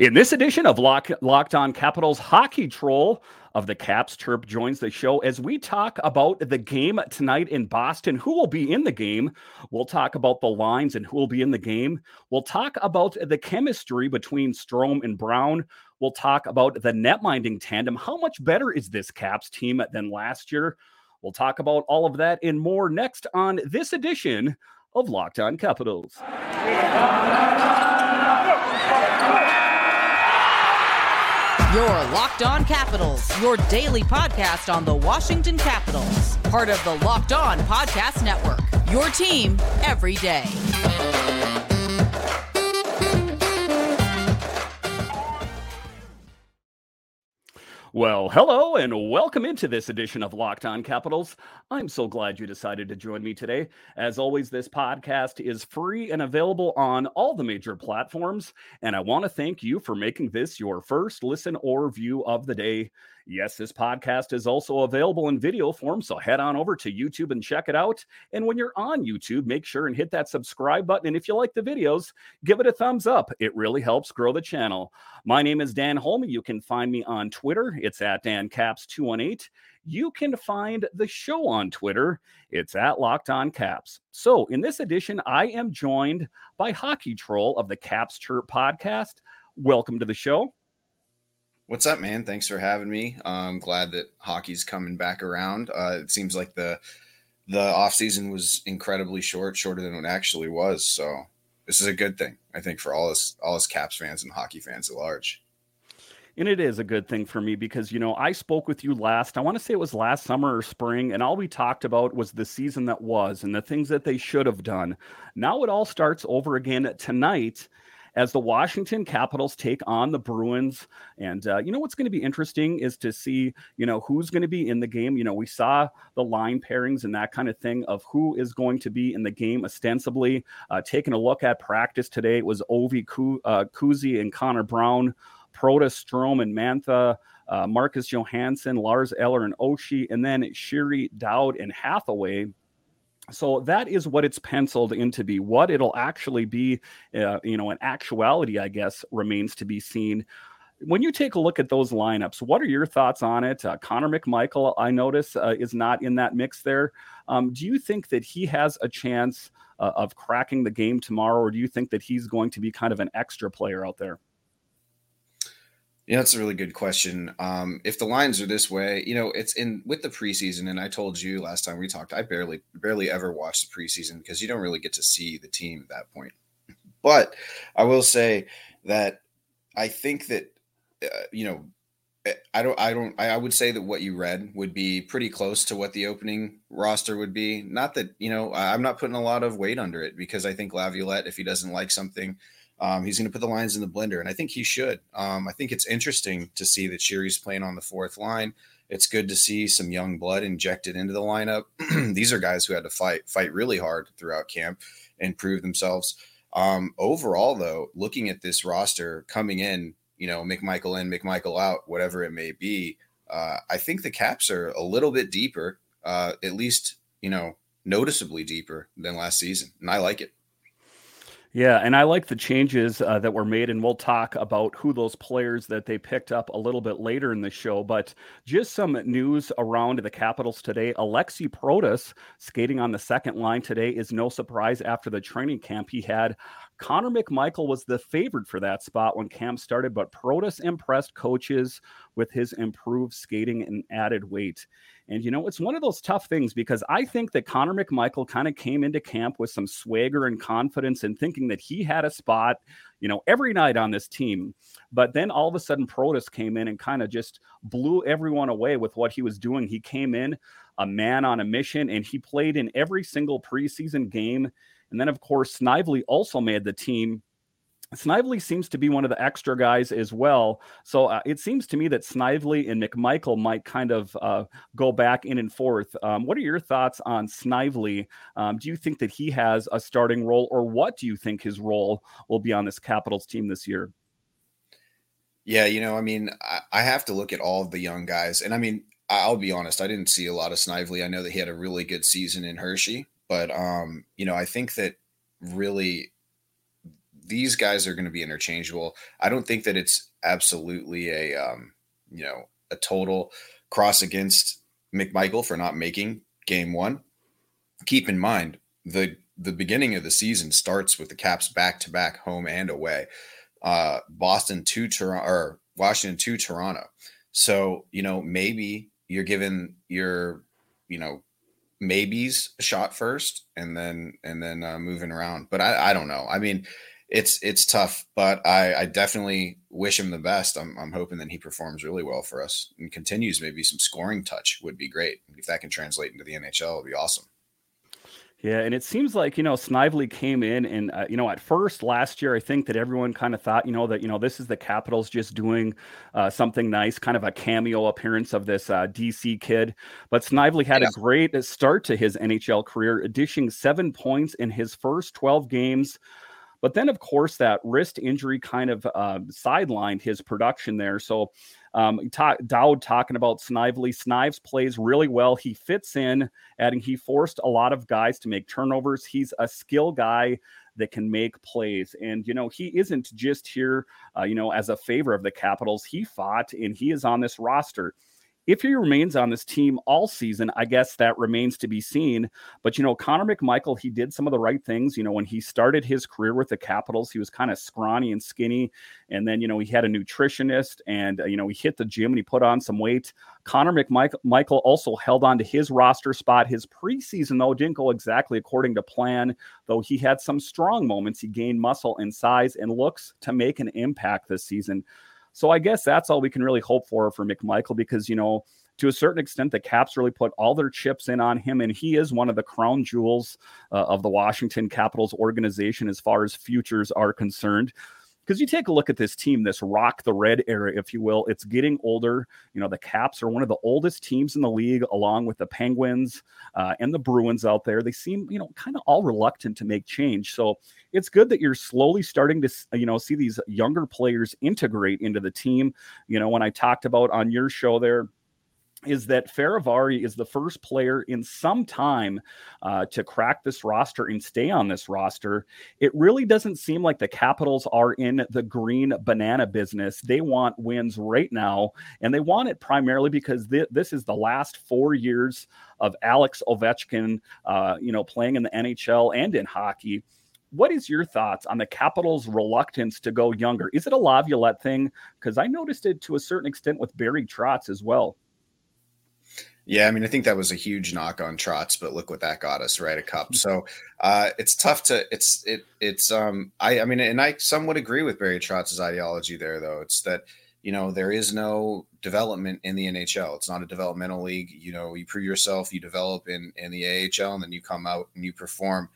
In this edition of Lock, Locked On Capitals Hockey Troll of the Caps, Chirp joins the show as we talk about the game tonight in Boston. Who will be in the game? We'll talk about the lines and who will be in the game. We'll talk about the chemistry between Strome and Brown. We'll talk about the netminding tandem. How much better is this Caps team than last year? We'll talk about all of that and more next on this edition of Locked On Capitals. Your Locked On Capitals, your daily podcast on the Washington Capitals, part of the Locked On Podcast Network. Your team every day. Well, hello and welcome into this edition of Locked On Capitals. I'm so glad you decided to join me today. As always, this podcast is free and available on all the major platforms. And I want to thank you for making this your first listen or view of the day. Yes, this podcast is also available in video form, so head on over to YouTube and check it out. And when you're on YouTube, make sure and hit that subscribe button. And if you like the videos, give it a thumbs up. It really helps grow the channel. My name is Dan Holme. You can find me on Twitter. It's at DanCaps218. You can find the show on Twitter. It's at Locked On Caps. So, in this edition, I am joined by Hockey Troll of the Caps Chirp podcast. Welcome to the show. What's up, man? Thanks for having me. I'm glad that hockey's coming back around. Uh, it seems like the the off season was incredibly short, shorter than it actually was. So this is a good thing, I think, for all us all us Caps fans and hockey fans at large. And it is a good thing for me because, you know, I spoke with you last, I want to say it was last summer or spring, and all we talked about was the season that was and the things that they should have done. Now it all starts over again tonight as the Washington Capitals take on the Bruins. And uh, you know what's going to be interesting is to see you know who's going to be in the game. You know we saw the line pairings and that kind of thing of who is going to be in the game ostensibly. Uh, taking a look at practice today, it was Ovi uh, Kuzi and Connor Brown, Protas Strome and Mantha. Uh, Marcus Johansson, Lars Eller, and Oshie, and then Sheary, Dowd, and Hathaway so that is what it's penciled in to be. What it'll actually be, uh, you know, in actuality, I guess, remains to be seen. When you take a look at those lineups, what are your thoughts on it? Uh, Connor McMichael, I notice, uh, is not in that mix there. Um, do you think that he has a chance uh, of cracking the game tomorrow, or do you think that he's going to be kind of an extra player out there? Yeah, that's a really good question. Um, if the lines are this way, you know, it's in with the preseason, and I told you last time we talked, I barely, barely ever watch the preseason because you don't really get to see the team at that point. But I will say that I think that, uh, you know, eh, I don't, I don't, I would say that what you read would be pretty close to what the opening roster would be. Not that, you know, I'm not putting a lot of weight under it because I think Laviolette, if he doesn't like something, um, he's going to put the lines in the blender, and I think he should. Um, I think it's interesting to see that Sheary's playing on the fourth line. It's good to see some young blood injected into the lineup. These are guys who had to fight fight really hard throughout camp and prove themselves. Um, overall, though, looking at this roster coming in, you know, McMichael in, McMichael out, whatever it may be, uh, I think the Caps are a little bit deeper, uh, at least you know, noticeably deeper than last season, and I like it. Yeah, and I like the changes uh, that were made, and we'll talk about who those players that they picked up a little bit later in the show. But just some news around the Capitals today. Alexi Protas skating on the second line today is no surprise after the training camp he had. Connor McMichael was the favorite for that spot when camp started, but Protas impressed coaches with his improved skating and added weight. And, you know, it's one of those tough things because I think that Connor McMichael kind of came into camp with some swagger and confidence and thinking that he had a spot, you know, every night on this team. But then all of a sudden, Protas came in and kind of just blew everyone away with what he was doing. He came in a man on a mission and he played in every single preseason game. And then, of course, Snively also made the team Snively seems to be one of the extra guys as well. So uh, it seems to me that Snively and McMichael might kind of uh, go back in and forth. Um, what are your thoughts on Snively? Um, do you think that he has a starting role, or what do you think his role will be on this Capitals team this year? Yeah, you know, I mean, I, I have to look at all of the young guys. And I mean, I'll be honest, I didn't see a lot of Snively. I know that he had a really good season in Hershey, but, um, you know, I think that really these guys are going to be interchangeable. I don't think that it's absolutely a um, you know a total cross against McMichael for not making game one. Keep in mind the the beginning of the season starts with the Caps back to back home and away. Uh, Boston to Toronto or Washington to Toronto. So, you know, maybe you're giving your, you know, maybes shot first and then and then uh, moving around. But I, I don't know. I mean, it's it's tough, but I, I definitely wish him the best. I'm, I'm hoping that he performs really well for us and continues. Maybe some scoring touch would be great if that can translate into the NHL. It'd be awesome. Yeah, and it seems like you know Snively came in, and uh, you know at first last year, I think that everyone kind of thought you know that you know this is the Capitals just doing uh, something nice, kind of a cameo appearance of this uh, DC kid. But Snively had yeah. a great start to his NHL career, dishing seven points in his first twelve games. But then, of course, that wrist injury kind of uh, sidelined his production there. So um, Dowd talking about Snively. Snives plays really well. He fits in, adding he forced a lot of guys to make turnovers. He's a skill guy that can make plays. And, you know, he isn't just here, uh, you know, as a favor of the Capitals. He fought and he is on this roster. If he remains on this team all season, I guess that remains to be seen. But, you know, Connor McMichael, he did some of the right things. You know, when he started his career with the Capitals, he was kind of scrawny and skinny. And then, you know, he had a nutritionist and, uh, you know, he hit the gym and he put on some weight. Connor McMichael also held on to his roster spot. His preseason, though, didn't go exactly according to plan, though he had some strong moments. He gained muscle and size and looks to make an impact this season. So I guess that's all we can really hope for for McMichael because, you know, to a certain extent, the Caps really put all their chips in on him, and he is one of the crown jewels uh, of the Washington Capitals organization as far as futures are concerned because you take a look at this team, this rock the red era, if you will, it's getting older. You know, the Caps are one of the oldest teams in the league, along with the Penguins uh, and the Bruins out there. They seem, you know, kind of all reluctant to make change. So it's good that you're slowly starting to, you know, see these younger players integrate into the team. You know, when I talked about on your show there, is that Fehérváry is the first player in some time uh, to crack this roster and stay on this roster. It really doesn't seem like the Capitals are in the green banana business. They want wins right now, and they want it primarily because th- this is the last four years of Alex Ovechkin, uh, you know, playing in the NHL and in hockey. What is your thoughts on the Capitals' reluctance to go younger? Is it a Laviolette thing? Because I noticed it to a certain extent with Barry Trotz as well. Yeah, I mean, I think that was a huge knock on Trotz, but look what that got us, right? A cup. Mm-hmm. So uh, it's tough to it's it it's um I I mean, and I somewhat agree with Barry Trotz's ideology there, though. It's that you know there is no development in the NHL. It's not a developmental league. You know, you prove yourself, you develop in in the AHL, and then you come out and you perform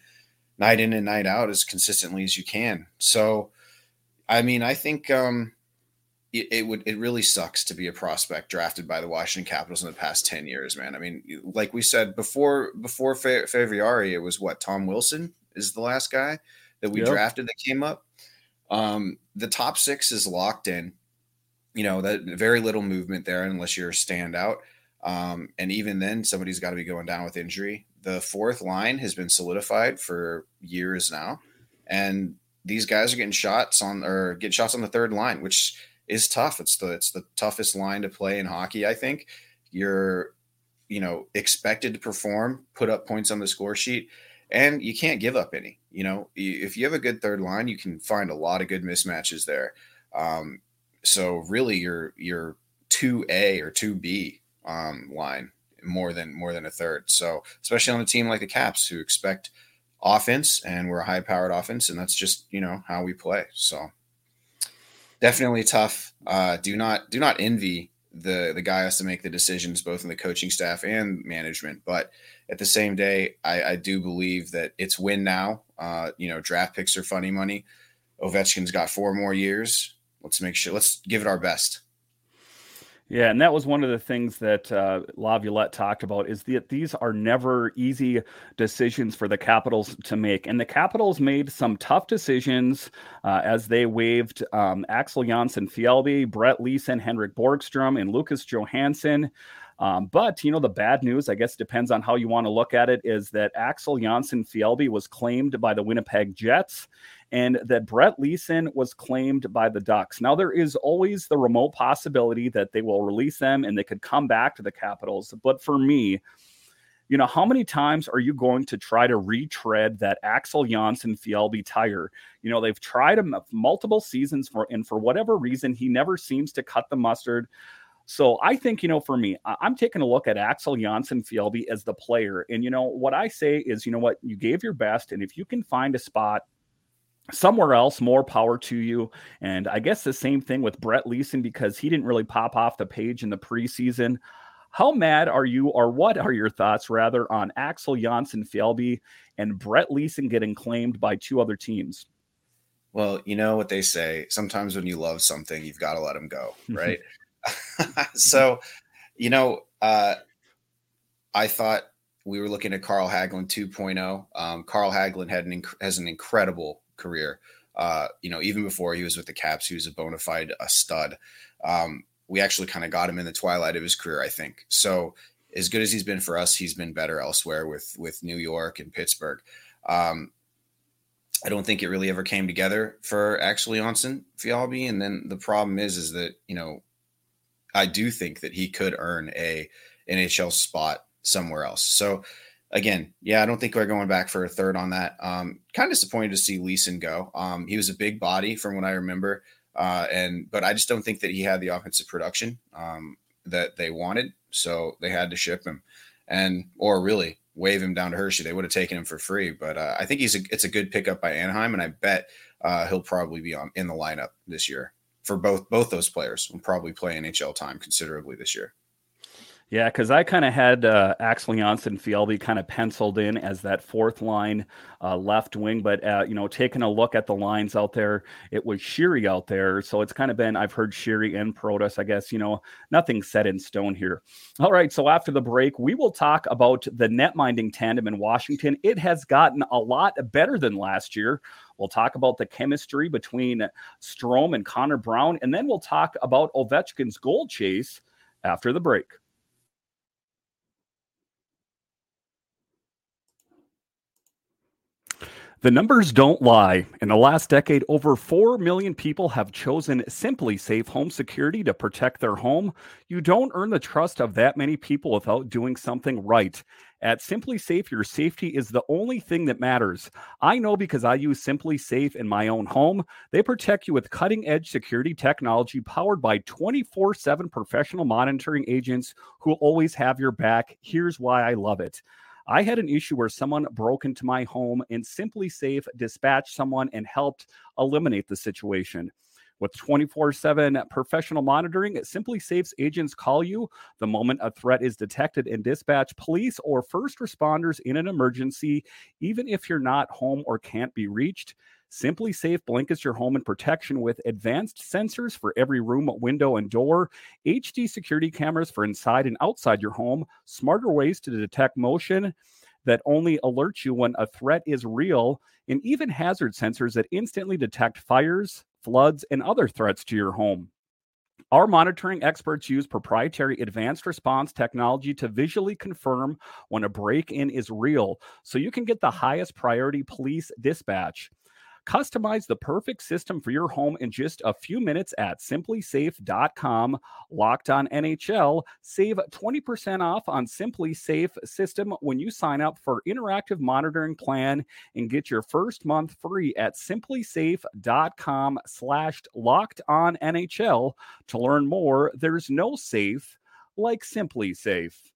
night in and night out as consistently as you can. So, I mean, I think um it, it, would it really sucks to be a prospect drafted by the Washington Capitals in the past 10 years, man. I mean, like we said before before Fehérváry, it was what Tom Wilson is the last guy that we yep. drafted that came up. Um, the top six is locked in. You know, that very little movement there unless you're a standout. Um, and even then, somebody's got to be going down with injury. The fourth line has been solidified for years now, and these guys are getting shots on or getting shots on the third line, which is tough. It's the it's the toughest line to play in hockey. I think you're you know expected to perform, put up points on the score sheet, and you can't give up any. You know, if you have a good third line, you can find a lot of good mismatches there. Um, so really, you're you're two A or two B um, line more than more than a third. So especially on a team like the Caps who expect offense and we're a high powered offense, and that's just you know how we play. So definitely tough. Uh, do not do not envy the the guy has to make the decisions both in the coaching staff and management. But at the same day, I, I do believe that it's win now. Uh, you know, draft picks are funny money. Ovechkin's got four more years. Let's make sure. Let's give it our best. Yeah, and that was one of the things that uh, Laviolette talked about is that these are never easy decisions for the Capitals to make. And the Capitals made some tough decisions uh, as they waived um, Axel Jonsson-Fjällby, Brett Leason, Henrik Borgstrom, and Lucas Johansson. Um, but you know, the bad news, I guess, depends on how you want to look at it, is that Axel Jonsson-Fjällby was claimed by the Winnipeg Jets, and that Brett Leason was claimed by the Ducks. Now, there is always the remote possibility that they will release them and they could come back to the Capitals. But for me, you know, how many times are you going to try to retread that Axel Jonsson Fjällby tire? You know, they've tried him multiple seasons for, and for whatever reason, he never seems to cut the mustard. So I think, you know, for me, I'm taking a look at Axel Jonsson Fjällby as the player. And, you know, what I say is, you know what, you gave your best. And if you can find a spot somewhere else, more power to you. And I guess the same thing with Brett Leason because he didn't really pop off the page in the preseason. How mad are you, or what are your thoughts rather, on Axel Jonsson Fjällby and Brett Leason getting claimed by two other teams? Well, you know what they say. Sometimes when you love something, you've got to let them go, right? so, you know, uh, I thought we were looking at Carl Hagelin 2.0. Um, Carl Hagelin had an inc- has an incredible career. Uh, you know, even before he was with the Caps, he was a bona fide a stud. Um, we actually kind of got him in the twilight of his career, I think. So, as good as he's been for us, he's been better elsewhere with with New York and Pittsburgh. Um, I don't think it really ever came together for Axel Jonsson Fjällby. And then the problem is, is that you know I do think that he could earn a NHL spot somewhere else. So again, yeah, I don't think we're going back for a third on that. Um, kind of disappointed to see Leason go. Um, he was a big body from what I remember, uh, and but I just don't think that he had the offensive production um, that they wanted, so they had to ship him, and or really waive him down to Hershey. They would have taken him for free, but uh, I think he's a, it's a good pickup by Anaheim, and I bet uh, he'll probably be on in the lineup this year for both both those players will probably play NHL time considerably this year. Yeah, because I kind of had uh, Axel Jonsson Fjällby kind of penciled in as that fourth line uh, left wing, but uh, you know, taking a look at the lines out there, it was Sheary out there, so it's kind of been I've heard Sheary and Protas. I guess you know nothing set in stone here. All right, so after the break, we will talk about the net minding tandem in Washington. It has gotten a lot better than last year. We'll talk about the chemistry between Strome and Connor Brown, and then we'll talk about Ovechkin's goal chase after the break. The numbers don't lie. In the last decade, over 4 million people have chosen SimpliSafe Home Security to protect their home. You don't earn the trust of that many people without doing something right. At SimpliSafe, your safety is the only thing that matters. I know because I use SimpliSafe in my own home. They protect you with cutting edge security technology powered by 24 7 professional monitoring agents who always have your back. Here's why I love it. I had an issue where someone broke into my home and SimpliSafe dispatched someone and helped eliminate the situation. With 24 7 professional monitoring, SimpliSafe's agents call you the moment a threat is detected and dispatch police or first responders in an emergency, even if you're not home or can't be reached. SimpliSafe blankets your home in protection with advanced sensors for every room, window, and door, HD security cameras for inside and outside your home, smarter ways to detect motion that only alerts you when a threat is real, and even hazard sensors that instantly detect fires, floods, and other threats to your home. Our monitoring experts use proprietary advanced response technology to visually confirm when a break in is real so you can get the highest priority police dispatch. Customize the perfect system for your home in just a few minutes at simplisafe.com. Locked on NHL. Save 20% off on SimpliSafe system when you sign up for interactive monitoring plan and get your first month free at simplisafe.com slash locked on NHL. To learn more, there's no safe like SimpliSafe.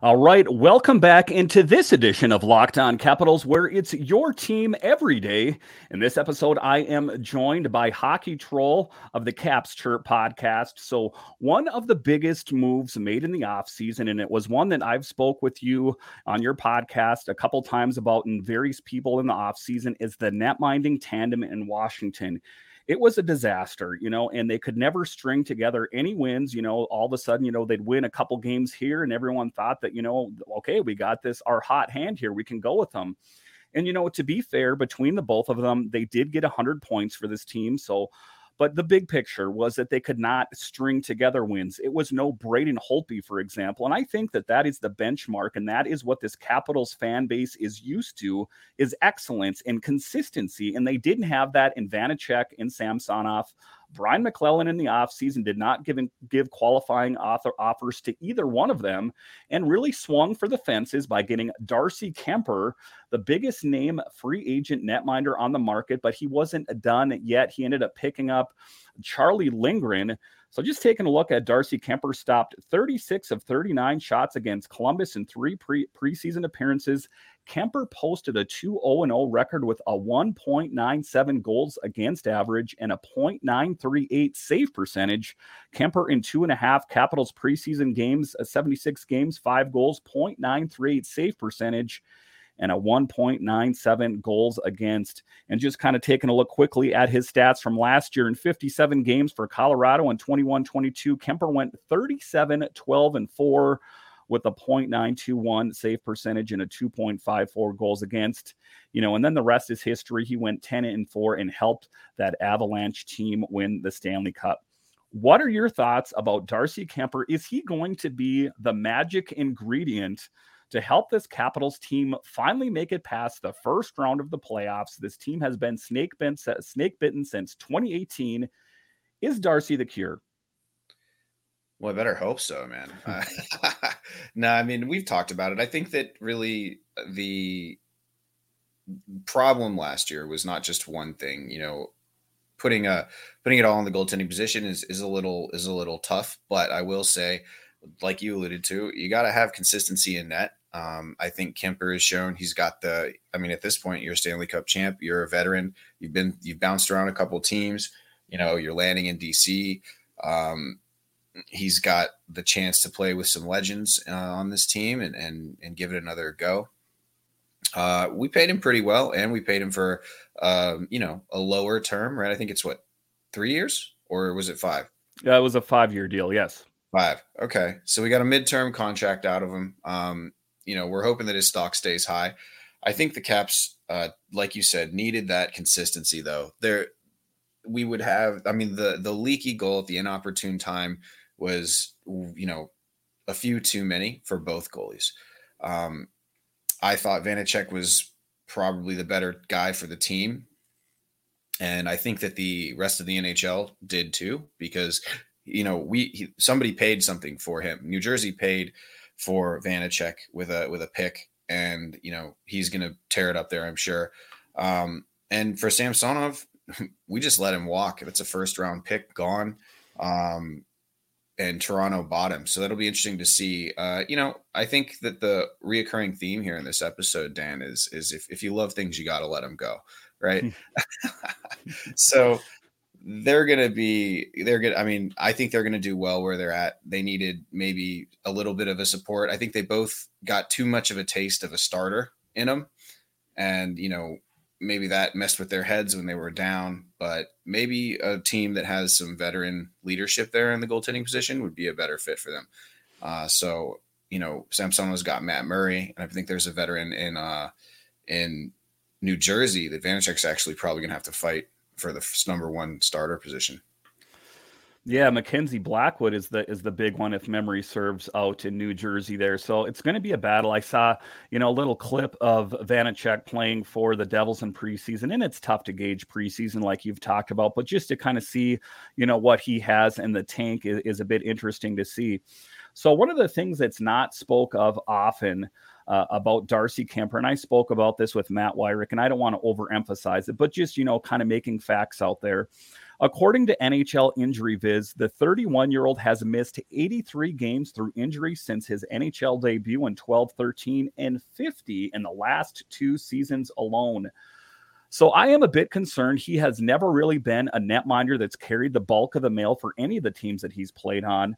All right, welcome back into this edition of Locked On Capitals, where it's your team every day. In this episode, I am joined by Hockey Troll of the Caps Chirp podcast. So, one of the biggest moves made in the offseason, and it was one that I've spoke with you on your podcast a couple times about in various people in the offseason, is the net minding tandem in Washington it was a disaster, you know, and they could never string together any wins. You know, all of a sudden, you know, they'd win a couple games here, and everyone thought that, you know, okay, we got this, our hot hand here, we can go with them. And, you know, to be fair, between the both of them, they did get 100 points for this team. So, But the big picture was that they could not string together wins. It was no Braden Holtby, for example. And I think that that is the benchmark. And that is what this Capitals fan base is used to is excellence and consistency. And they didn't have that in Vanecek and Samsonov. Brian MacLellan in the offseason did not give, in, give qualifying author offers to either one of them and really swung for the fences by getting Darcy Kuemper, the biggest name free agent netminder on the market, but he wasn't done yet. He ended up picking up Charlie Lindgren. So just taking a look at Darcy Kuemper stopped 36 of 39 shots against Columbus in three pre- preseason appearances, Kuemper posted a 2-0-0 record with a 1.97 goals against average and a 0.938 save percentage. Kuemper in two and a half Capitals preseason games, uh, 76 games, five goals, 0.938 save percentage and a 1.97 goals against. And just kind of taking a look quickly at his stats from last year in 57 games for Colorado in 21 22, Kuemper went 37, 12, and 4 with a 0.921 save percentage and a 2.54 goals against. You know, and then the rest is history. He went 10 and 4 and helped that Avalanche team win the Stanley Cup. What are your thoughts about Darcy Kuemper? Is he going to be the magic ingredient to help this Capitals team finally make it past the first round of the playoffs? This team has been snake bitten, snake bitten since 2018. Is Darcy the cure? Well, I better hope so, man. Uh, no, I mean we've talked about it. I think that really uh, the problem last year was not just one thing. You know, putting a putting it all in the goaltending position is is a little is a little tough. But I will say, like you alluded to, you got to have consistency in net. Um, I think Kuemper has shown he's got the. I mean, at this point, you're a Stanley Cup champ. You're a veteran. You've been you've bounced around a couple teams. You know, you're landing in DC. Um, he's got the chance to play with some legends uh, on this team and, and and give it another go. Uh, we paid him pretty well, and we paid him for um, you know a lower term, right? I think it's what three years or was it five? Yeah, it was a five year deal. Yes, five. Okay, so we got a midterm contract out of him. Um, you know, we're hoping that his stock stays high. I think the Caps, uh, like you said, needed that consistency though. There, we would have. I mean, the the leaky goal at the inopportune time was, you know, a few too many for both goalies. Um, I thought Vanecek was probably the better guy for the team. And I think that the rest of the NHL did too, because, you know, we he, somebody paid something for him. New Jersey paid for Vanecek with a with a pick, and you know he's going to tear it up there, I'm sure. Um, and for Samsonov, we just let him walk. If it's a first round pick gone. Um, and Toronto bought him. So that'll be interesting to see. Uh, you know, I think that the reoccurring theme here in this episode, Dan, is is if, if you love things, you got to let them go, right? so they're gonna be they're gonna. I mean, I think they're gonna do well where they're at. They needed maybe a little bit of a support. I think they both got too much of a taste of a starter in them, and you know, maybe that messed with their heads when they were down, but maybe a team that has some veteran leadership there in the goaltending position would be a better fit for them. Uh, so, you know, Samsonov got Matt Murray, and I think there's a veteran in uh, in New Jersey that Vanecek's actually probably going to have to fight for the number one starter position. Yeah, Mackenzie Blackwood is the is the big one if memory serves out in New Jersey there. So it's going to be a battle. I saw, you know, a little clip of Vanecek playing for the Devils in preseason, and it's tough to gauge preseason like you've talked about, but just to kind of see, you know, what he has in the tank is, is a bit interesting to see. So one of the things that's not spoke of often uh, about Darcy Kuemper, and I spoke about this with Matt Weyrich, and I don't want to overemphasize it, but just you know, kind of making facts out there. According to NHL Injury Viz, the 31 year old has missed 83 games through injury since his NHL debut in 12 13 and 50 in the last two seasons alone. So I am a bit concerned. He has never really been a netminder that's carried the bulk of the mail for any of the teams that he's played on.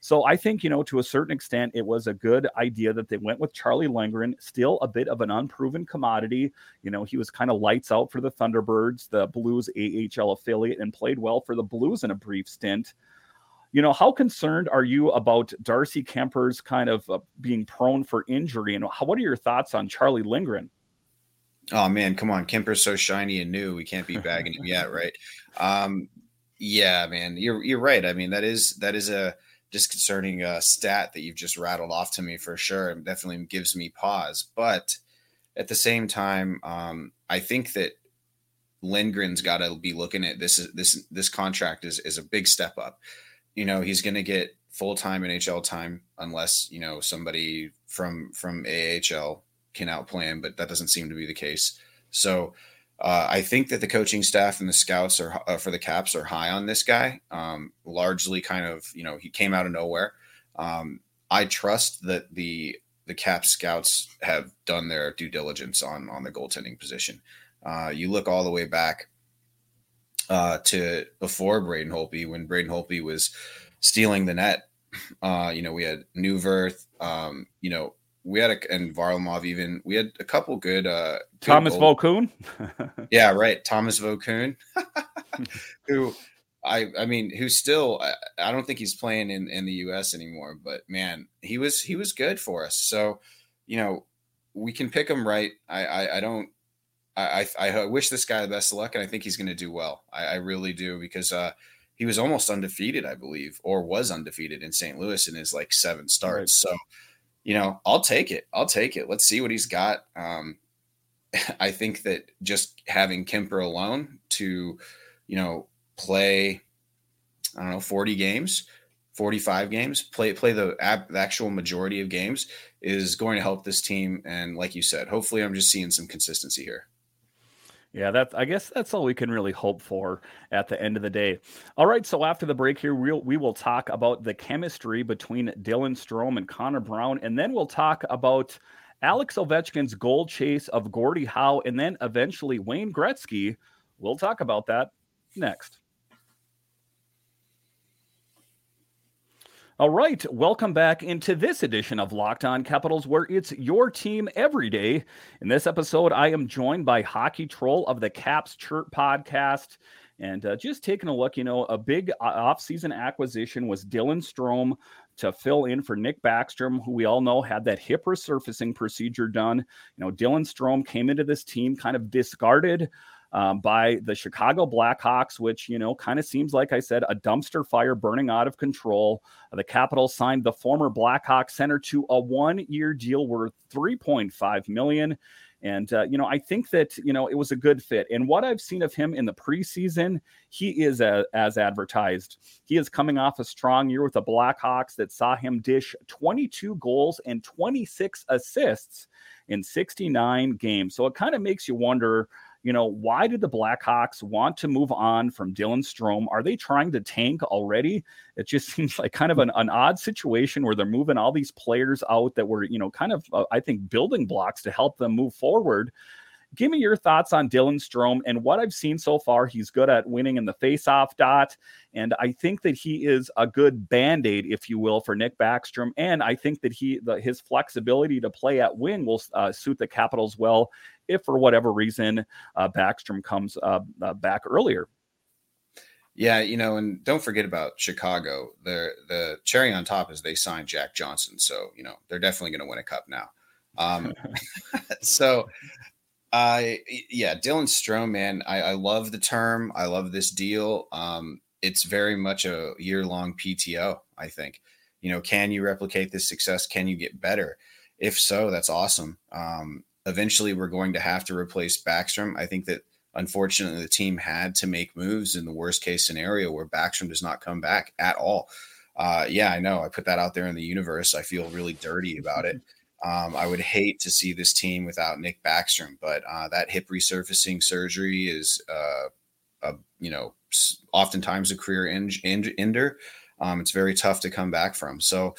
So I think, you know, to a certain extent, it was a good idea that they went with Charlie Lindgren, still a bit of an unproven commodity. You know, he was kind of lights out for the Thunderbirds, the Blues AHL affiliate, and played well for the Blues in a brief stint. You know, how concerned are you about Darcy Kuemper's kind of uh, being prone for injury? And how, what are your thoughts on Charlie Lindgren? Oh man, come on, Kuemper's so shiny and new. We can't be bagging him yet, right? Um, Yeah, man, you're you're right. I mean, that is that is a disconcerting uh, stat that you've just rattled off to me for sure. It definitely gives me pause. But at the same time, um, I think that Lindgren's got to be looking at this. This this contract is is a big step up. You know, he's going to get full time NHL time unless you know somebody from from AHL can outplay him, but that doesn't seem to be the case. So uh, I think that the coaching staff and the scouts are uh, for the Caps are high on this guy. Um, largely, kind of, you know, he came out of nowhere. Um, I trust that the the Cap scouts have done their due diligence on on the goaltending position. Uh, you look all the way back uh, to before Braden Holtby, when Braden Holtby was stealing the net. Uh, you know, we had Neuvirth, um, you know, we had a and Varlamov even we had a couple good uh good Thomas Vokoun. yeah, right. Thomas Vokoun. who I I mean who still I, I, don't think he's playing in, in the US anymore, but man, he was he was good for us. So, you know, we can pick him right. I I, I don't I, I, I wish this guy the best of luck, and I think he's going to do well. I, I really do because uh, he was almost undefeated, I believe, or was undefeated in St. Louis in his like seven starts. Right. So you know, I'll take it. I'll take it. Let's see what he's got. Um, I think that just having Kuemper alone to, you know, play, I don't know, 40 games, 45 games, play play the, ab- the actual majority of games is going to help this team. And like you said, hopefully I'm just seeing some consistency here. Yeah, that's I guess that's all we can really hope for at the end of the day. All right, so after the break here, we'll, we will talk about the chemistry between Dylan Strome and Connor Brown, and then we'll talk about Alex Ovechkin's goal chase of Gordie Howe, and then eventually Wayne Gretzky. We'll talk about that next. All right, welcome back into this edition of Locked On Capitals, where it's your team every day. In this episode, I am joined by Hockey Troll of the Caps Chirp podcast. And uh, just taking a look, you know, a big uh, offseason acquisition was Dylan Strome to fill in for Nick Backstrom, who we all know had that hip resurfacing procedure done. You know, Dylan Strome came into this team kind of discarded um, by the Chicago Blackhawks, which, you know, kind of seems like I said, a dumpster fire burning out of control. The Capitals signed the former Blackhawk center to a one year deal worth 3.5 million. And, uh, you know, I think that, you know, it was a good fit. And what I've seen of him in the preseason, he is a, as advertised. He is coming off a strong year with the Blackhawks that saw him dish 22 goals and 26 assists in 69 games. So it kind of makes you wonder you know, why did the Blackhawks want to move on from Dylan Strome? Are they trying to tank already? It just seems like kind of an, an odd situation where they're moving all these players out that were, you know, kind of, uh, I think, building blocks to help them move forward. Give me your thoughts on Dylan Strome and what I've seen so far. He's good at winning in the faceoff dot. And I think that he is a good band aid, if you will, for Nick Backstrom. And I think that he, the, his flexibility to play at wing will uh, suit the Capitals well if for whatever reason uh, Backstrom comes uh, uh, back earlier. Yeah, you know, and don't forget about Chicago. The the cherry on top is they signed Jack Johnson, so you know they're definitely going to win a cup now. Um, so, uh, yeah, Dylan Strome, man, I, I love the term. I love this deal. Um, it's very much a year long PTO. I think, you know, can you replicate this success? Can you get better? If so, that's awesome. Um, eventually we're going to have to replace Backstrom. I think that unfortunately the team had to make moves in the worst case scenario where Backstrom does not come back at all. Uh, yeah, I know. I put that out there in the universe. I feel really dirty about it. Um, I would hate to see this team without Nick Backstrom, but uh, that hip resurfacing surgery is, uh, a, you know, oftentimes a career ender. Um, it's very tough to come back from. So,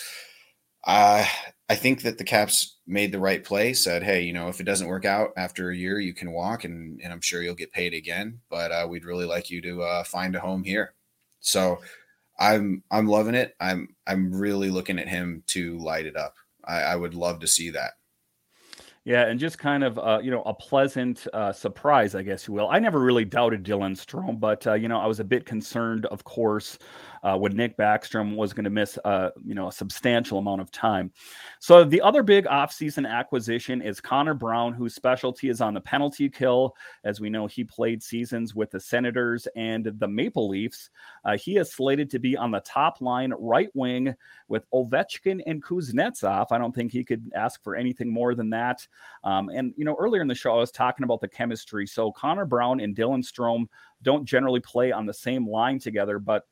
uh, I think that the Caps made the right play, said, hey, you know, if it doesn't work out after a year, you can walk and, and I'm sure you'll get paid again. But uh, we'd really like you to uh, find a home here. So I'm I'm loving it. I'm I'm really looking at him to light it up. I, I would love to see that. Yeah, and just kind of uh, you know a pleasant uh, surprise, I guess you will. I never really doubted Dylan Strome, but uh, you know I was a bit concerned, of course, uh, when Nick Backstrom was going to miss, uh, you know, a substantial amount of time. So the other big offseason acquisition is Connor Brown, whose specialty is on the penalty kill. As we know, he played seasons with the Senators and the Maple Leafs. Uh, he is slated to be on the top line right wing with Ovechkin and Kuznetsov. I don't think he could ask for anything more than that. Um, and, you know, earlier in the show, I was talking about the chemistry. So Connor Brown and Dylan Strome don't generally play on the same line together, but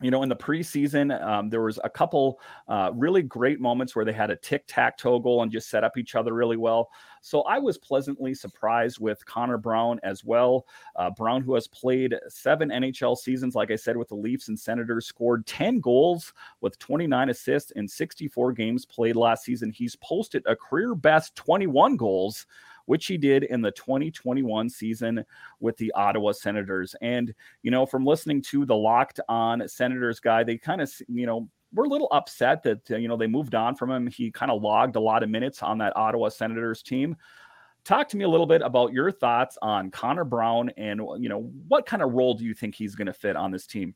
you know, in the preseason, um, there was a couple uh, really great moments where they had a tic tac toe goal and just set up each other really well. So I was pleasantly surprised with Connor Brown as well. Uh, Brown, who has played seven NHL seasons, like I said, with the Leafs and Senators, scored 10 goals with 29 assists in 64 games played last season. He's posted a career best 21 goals which he did in the 2021 season with the Ottawa Senators. And, you know, from listening to the Locked On Senators guy, they kind of, you know, we're a little upset that, uh, you know, they moved on from him. He kind of logged a lot of minutes on that Ottawa Senators team. Talk to me a little bit about your thoughts on Connor Brown and, you know, what kind of role do you think he's going to fit on this team?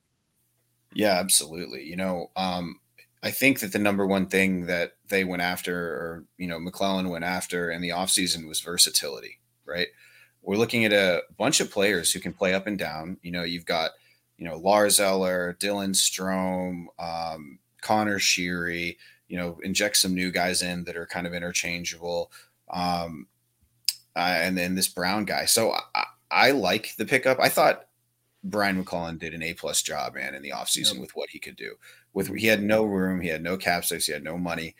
Yeah, absolutely. You know, um, I think that the number one thing that they went after, or you know, MacLellan went after in the offseason was versatility, right? We're looking at a bunch of players who can play up and down. You know, you've got, you know, Lars Eller, Dylan Strome, um, Connor Sheary, you know, inject some new guys in that are kind of interchangeable. Um, uh, and then this Brown guy. So I, I like the pickup. I thought Brian MacLellan did an A plus job, man, in the offseason yep. with what he could do with he had no room, he had no cap space, he had no money,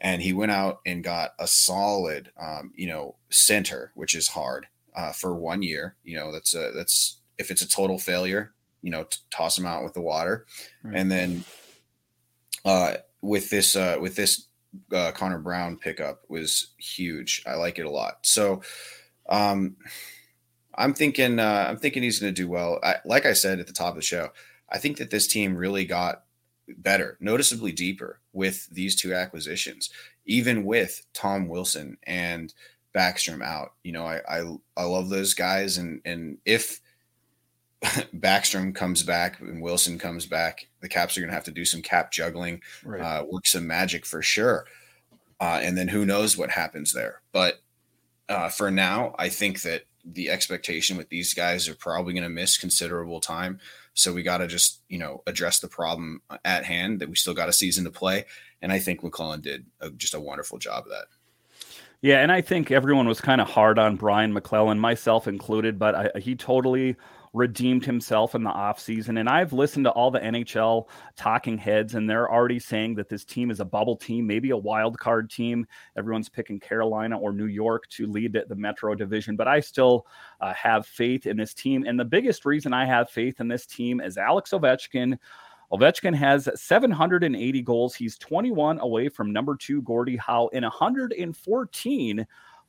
and he went out and got a solid, um, you know, center, which is hard uh, for one year. You know, that's a that's if it's a total failure, you know, t- toss him out with the water, right. and then uh, with this uh, with this uh, Connor Brown pickup was huge. I like it a lot. So. Um, I'm thinking. Uh, I'm thinking he's going to do well. I, like I said at the top of the show, I think that this team really got better, noticeably deeper with these two acquisitions, even with Tom Wilson and Backstrom out. You know, I I, I love those guys, and and if Backstrom comes back and Wilson comes back, the Caps are going to have to do some cap juggling, right. uh, work some magic for sure. Uh, and then who knows what happens there. But uh, for now, I think that the expectation with these guys are probably going to miss considerable time. So we got to just, you know, address the problem at hand that we still got a season to play. And I think MacLellan did a, just a wonderful job of that. Yeah, and I think everyone was kind of hard on Brian MacLellan, myself included, but I, he totally redeemed himself in the offseason. And I've listened to all the NHL talking heads, and they're already saying that this team is a bubble team, maybe a wild card team. Everyone's picking Carolina or New York to lead the Metro division, but I still uh, have faith in this team. And the biggest reason I have faith in this team is Alex Ovechkin. Ovechkin has 780 goals. He's 21 away from number two Gordie Howe in 114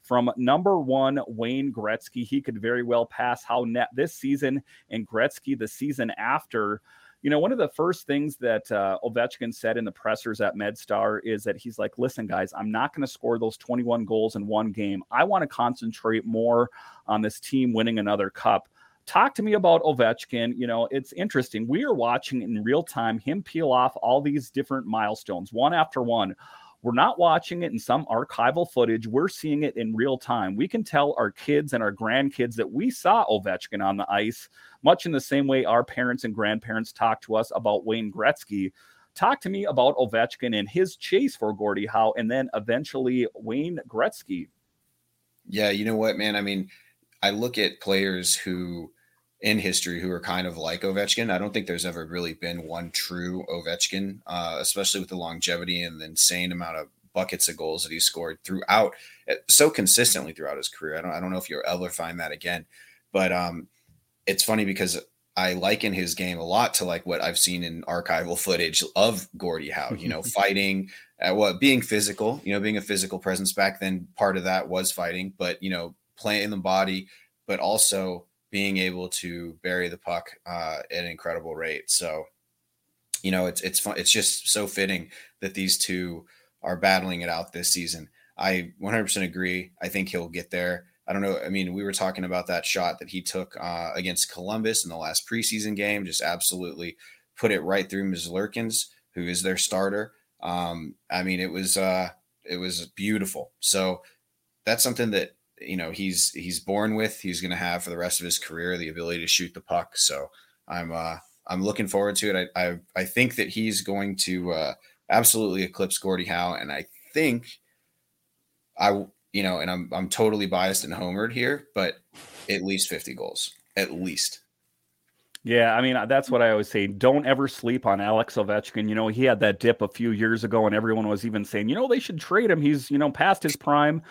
from number one Wayne Gretzky. He could very well pass Howe net this season and Gretzky the season after. You know, one of the first things that uh, Ovechkin said in the pressers at MedStar is that he's like, listen, guys, I'm not going to score those 21 goals in one game. I want to concentrate more on this team winning another cup. Talk to me about Ovechkin. You know, it's interesting. We are watching in real time him peel off all these different milestones, one after one. We're not watching it in some archival footage. We're seeing it in real time. We can tell our kids and our grandkids that we saw Ovechkin on the ice, much in the same way our parents and grandparents talked to us about Wayne Gretzky. Talk to me about Ovechkin and his chase for Gordie Howe and then eventually Wayne Gretzky. Yeah, you know what, man? I mean, I look at players who in history who are kind of like Ovechkin. I don't think there's ever really been one true Ovechkin, uh, especially with the longevity and the insane amount of buckets of goals that he scored throughout eh, so consistently throughout his career. I don't I don't know if you'll ever find that again. But um it's funny because I liken his game a lot to like what I've seen in archival footage of Gordie Howe, you know, fighting, uh, what being physical, you know, being a physical presence back then. Part of that was fighting, but you know, playing in the body, but also being able to bury the puck uh, at an incredible rate. So, you know, it's it's fun. It's just so fitting that these two are battling it out this season. I 100% agree. I think he'll get there. I don't know. I mean, we were talking about that shot that he took uh, against Columbus in the last preseason game. Just absolutely put it right through Merzlikins, who is their starter. Um, I mean, it was uh, it was beautiful. So that's something that you know he's he's born with. He's going to have for the rest of his career the ability to shoot the puck. So I'm uh, I'm looking forward to it. I I, I think that he's going to uh, absolutely eclipse Gordie Howe, and I think I you know, and I'm I'm totally biased and homered here, but at least 50 goals, at least. Yeah, I mean that's what I always say. Don't ever sleep on Alex Ovechkin. You know, he had that dip a few years ago, and everyone was even saying, you know, they should trade him. He's you know past his prime,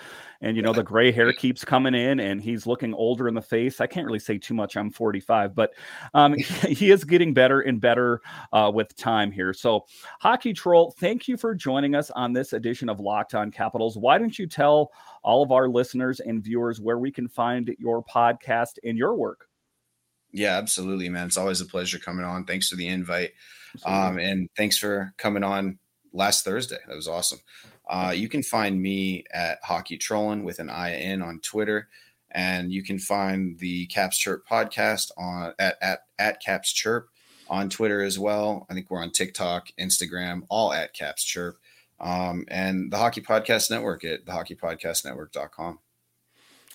and you know the gray hair keeps coming in, and he's looking older in the face. I can't really say too much. I'm 45, but um, he is getting better and better uh, with time here. So, Hockey Troll, thank you for joining us on this edition of Locked On Capitals. Why don't you tell all of our listeners and viewers where we can find your podcast and your work? Yeah, absolutely, man. It's always a pleasure coming on. Thanks for the invite. Um, and thanks for coming on last Thursday. That was awesome. Uh, you can find me at Hockey Trolling with an I in on Twitter. And you can find the Caps Chirp podcast on at, at, at Caps Chirp on Twitter as well. I think we're on TikTok, Instagram, all at Caps Chirp. Um, and the Hockey Podcast Network at thehockeypodcastnetwork.com.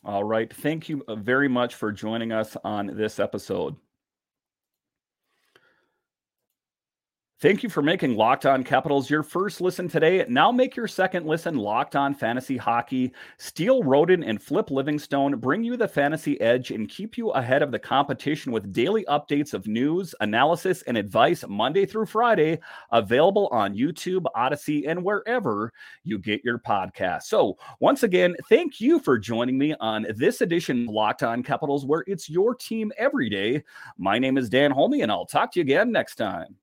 All right. Thank you uh, very much for joining us on this episode. Thank you for making Locked On Capitals your first listen today. Now make your second listen Locked On Fantasy Hockey. Steele Roden and Flip Livingstone bring you the fantasy edge and keep you ahead of the competition with daily updates of news, analysis, and advice Monday through Friday, available on YouTube, Odyssey, and wherever you get your podcast. So, once again, thank you for joining me on this edition of Locked On Capitals, where it's your team every day. My name is Dan Holme, and I'll talk to you again next time.